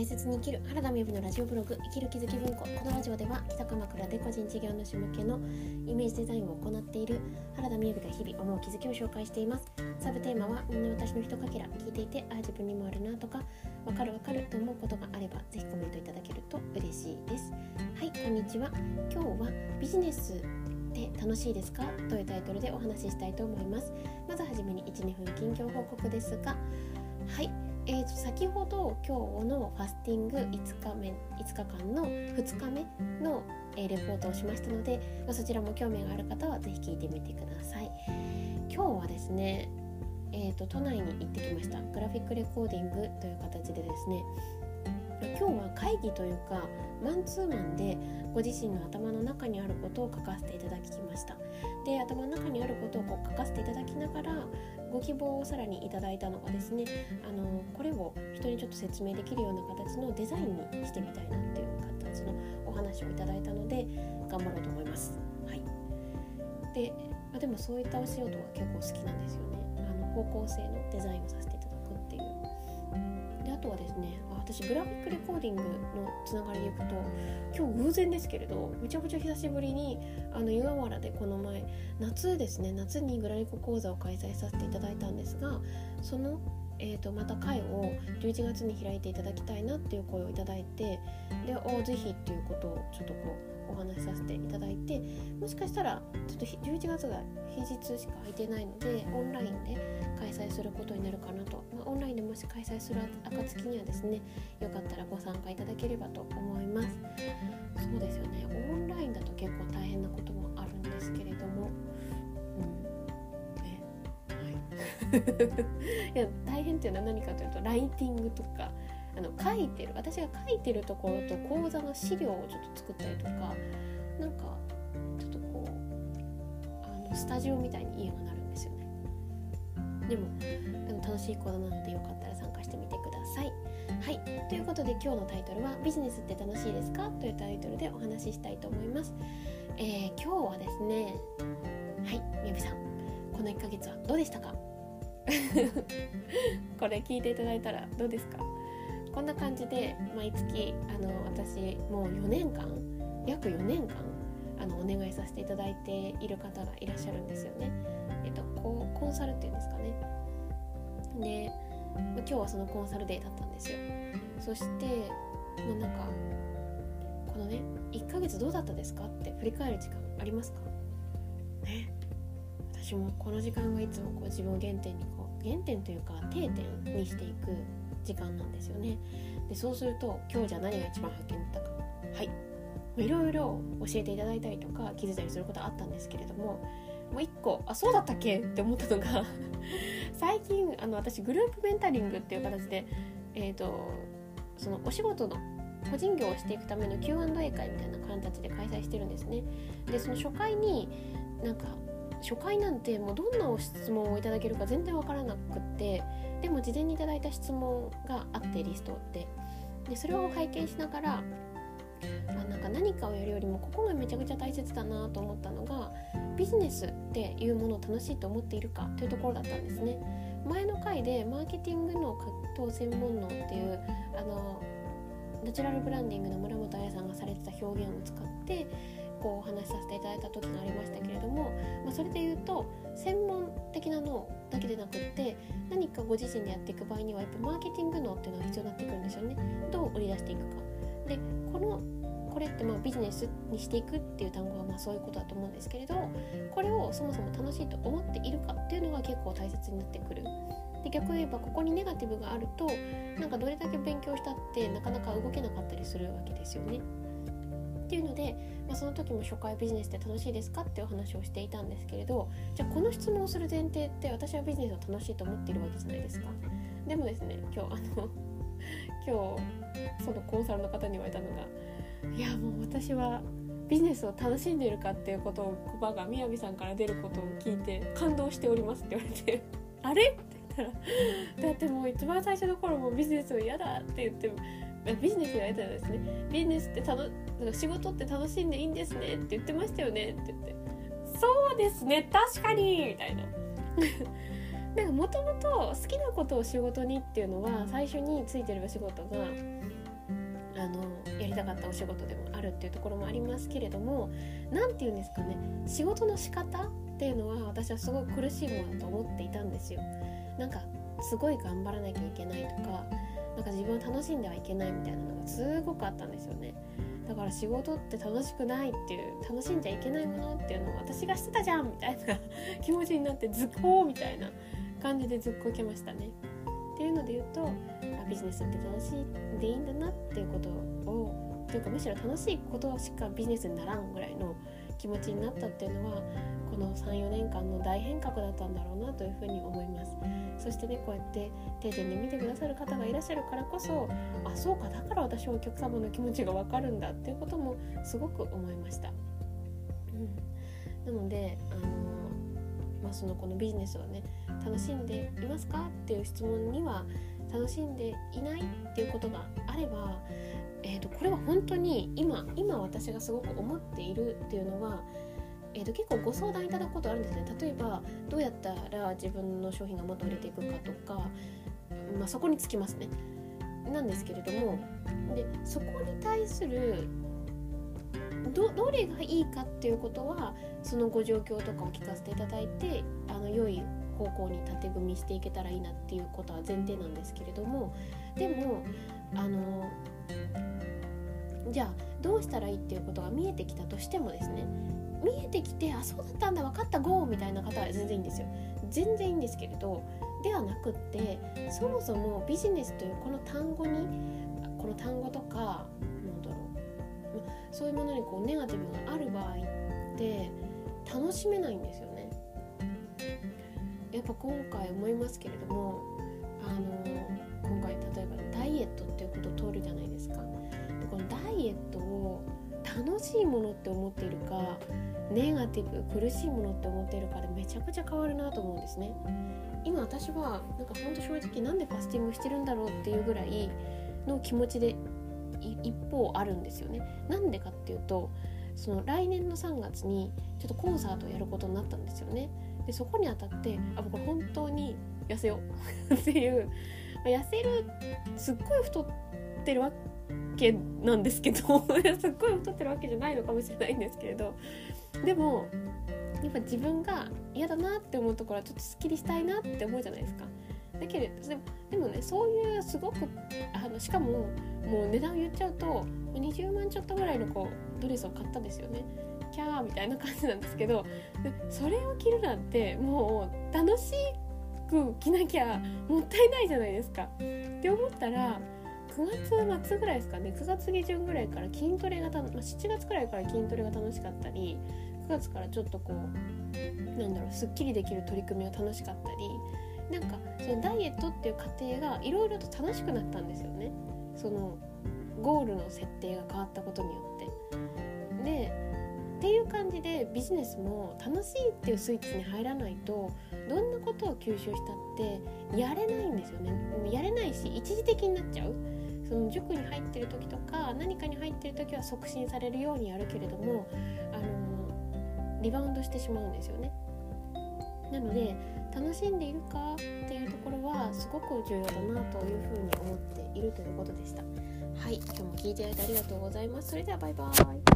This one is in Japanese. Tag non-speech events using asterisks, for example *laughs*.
大切に生きる原田美由のラジオブログ生きる気づき文庫。このラジオでは北鎌倉で個人事業主向けのイメージデザインを行っている原田美由が日々思う気づきを紹介しています。サブテーマはみんな私のひとかけら聞いていてあ自分にもあるなとかわかるわかると思うことがあればぜひコメントいただけると嬉しいです。はいこんにちは。今日はビジネスで楽しいですか？というタイトルでお話ししたいと思います。まずはじめに12分近況報告ですがはい。えー、と先ほど今日のファスティング5日目5日間の2日目の、えー、レポートをしましたので、まあ、そちらも興味がある方は是非聞いてみてください。今日はですねえーと、都内に行ってきました。グラフィックレコーディングという形でですね。今日は会議というかマンツーマンでご自身の頭の中にあることを書かせていただきました。で頭の中にあることをこう書かせていただきながらご希望をさらにいただいたのがですねあのこれを人にちょっと説明できるような形のデザインにしてみたいなっていう形のお話をいただいたので頑張ろうと思います。はい、であでもそういったお仕事が結構好きなんですよね。あの方向性のデザインをさせてとはですね私グラフィックレコーディングのつながりでいくと今日偶然ですけれどめちゃくちゃ久しぶりにあの湯河原でこの前夏ですね夏にグラリコ講座を開催させていただいたんですがそのえー、とまた会を11月に開いていただきたいなっていう声をいただいてでおぜひっていうことをちょっとこうお話しさせていただいてもしかしたらちょっと11月が平日しか空いてないのでオンラインで開催することになるかなと、まあ、オンラインでもし開催する暁にはですねよかったらご参加いただければと思います。そうですよね。オンラインだと結構大変なこともあるんですけれども。うん。ね。はい *laughs* や大変っていうのは何かというとライティングとかあの書いてる私が書いてるところと講座の資料をちょっと作ったりとかなんかちょっとこうあのスタジオみたいに家がなるんですよね。でもでも楽しい講座なのでよかったら参加してみてください。はい。ということで今日のタイトルは「ビジネスって楽しいですか?」というタイトルでお話ししたいと思います、えー、今日はですねはいみやびさん。この1ヶ月はどうでしたか？*laughs* これ聞いていただいたらどうですか？こんな感じで毎月あの私もう4年間約4年間あのお願いさせていただいている方がいらっしゃるんですよね。えっとココンサルっていうんですかね。で今日はそのコンサルデーだったんですよ。そしてもうなんかこのね1ヶ月どうだったですかって振り返る時間ありますか？ね私もこの時間がいつもこう自分を原点にこう原点というか定点にしていく時間なんですよね。でそうすると今日じゃ何が一番発見だったか。はい。いろいろ教えていただいたりとか気づいたりすることあったんですけれどももう一個あそうだったっけ？って思ったのが *laughs* 最近あの私グループメンタリングっていう形でえっ、ー、とそのお仕事の個人業をしていくための Q&A 会みたいな形で開催してるんですね。でその初回になんか初回なんてもうどんな質問をいただけるか全然わからなくってでも事前にいただいた質問があってリストで。でそれを拝見しながらあなんか何かをやるよりもここがめちゃくちゃ大切だなと思ったのがビジネスっていうものを楽しいと思っているかというところだったんですね。前の回でマーケティングの葛藤専門能っていうあのナチュラルブランディングの村本彩さんがされてた表現を使ってこうお話しさせていただいた時がありましたけれども、まあ、それで言うと専門的な脳だけでなくって何かご自身でやっていく場合にはやっぱマーケティング脳っていうのが必要になってくるんですよね。どう売り出していくか。でこのこれってまあビジネスにしていくっていう単語はまあそういうことだと思うんですけれどこれをそもそも楽しいと思っているかっていうのが結構大切になってくる。で逆を言えばここにネガティブがあるとなんかどれだけ勉強したってなかなか動けなかったりするわけですよね。っていうので、まあ、その時も初回ビジネスって楽しいですかってお話をしていたんですけれどじゃあこの質問をする前提って私はビジネスを楽しいと思っているわけじゃないですか。でもですね今日あの *laughs* 今日そのコンサルの方に言われたのがいやもう私はビジネスを楽しんでいるかっていうことを言葉がみやびさんから出ることを聞いて感動しておりますって言われて *laughs* あれ？って言ったらだってもう一番最初の頃もビジネスを嫌だって言ってビジネスやりたいですね。ビジネスってたの仕事って楽しんでいいんですね。って言ってましたよね。って言って。そうですね。確かに。みたいな。*laughs* なんかもともと好きなことを仕事にっていうのは最初についてる仕事があのやりたかったお仕事でもあるっていうところもありますけれども何て言うんですかね。仕事の仕方っていうのは私はすごい苦しいものだと思っていたんですよ。なんかすごい頑張らなきゃいけないとかなんか自分を楽しんではいけないみたいなのがすごくあったんですよね。だから仕事って楽しくないっていう楽しんじゃいけないものっていうのを私がしてたじゃんみたいな気持ちになってずっこうみたいな感じでずっこけましたね。っていうので言うとあビジネスって楽しいでいいんだなっていうことをというかむしろ楽しいことしかビジネスにならんぐらいの気持ちになったっていうのはこの34年間の大変革だったんだろうなというふうに思いますそしてねこうやって定点で見てくださる方がいらっしゃるからこそあそうかだから私はお客様の気持ちが分かるんだっていうこともすごく思いました、うん、なのであのまあそのこのビジネスをね楽しんでいますかっていう質問には楽しんでいないっていうことがあれば、えーと、これは本当に今今私がすごく思っているっていうのは、えーと、結構ご相談いただくことあるんですね。例えばどうやったら自分の商品がもっと売れていくかとか、まあ、そこにつきますね。なんですけれどもでそこに対するどどれがいいかっていうことはそのご状況とかを聞かせていただいてあの良い方向に縦組みしていけたらいいなっていうことは前提なんですけれどもでもあのじゃあどうしたらいいっていうことが見えてきたとしてもですね見えてきてあそうだったんだ分かったゴーみたいな方は全然いいんですよ。全然いいんですけれどではなくってそもそもビジネスというこの単語にこの単語とかなんだろうそういうものにこうネガティブがある場合って楽しめないんですよね。やっぱ今回思いますけれどもあの今回例えばダイエットっていうことを通るじゃないですか。でこのダイエットを楽しいものって思っているかネガティブ苦しいものって思ってるかでめちゃくちゃ変わるなと思うんですね。今私はなんかほんと正直なんでファスティングしてるんだろうっていうぐらいの気持ちで一方あるんですよね。なんでかっていうとその来年の3月にちょっとコンサートをやることになったんですよね。でそこにあたってあ僕本当に痩せよう。*laughs* っていう。痩せるすっごい太ってるわけなんですけど。*laughs* すっごい太ってるわけじゃないのかもしれないんですけれど。でもやっぱ自分が嫌だなって思うところはちょっとすっきりしたいなって思うじゃないですか。だけれどでもねそういうすごくあのしかももう値段を言っちゃうと20万ちょっとぐらいのこうドレスを買ったんですよね。キャーみたいな感じなんですけどそれを着るなんてもう楽しく着なきゃもったいないじゃないですか。って思ったら9月末ぐらいですかね。9月下旬ぐらいから筋トレがた、まあ、7月くらいから筋トレが楽しかったり9月からちょっとこうなんだろうすっきりできる取り組みが楽しかったりなんかそのダイエットっていう過程がいろいろと楽しくなったんですよね。そのゴールの設定が変わったことによって。でっていう感じでビジネスも楽しいっていうスイッチに入らないとどんなことを吸収したってやれないんですよね。やれないし一時的になっちゃう。その塾に入ってる時とか何かに入ってる時は促進されるようにやるけれどもあのリバウンドしてしまうんですよね。なので楽しんでいるかっていうところはすごく重要だなというふうに思っているということでした。はい今日も聞いていただいてありがとうございます。それではバイバーイ。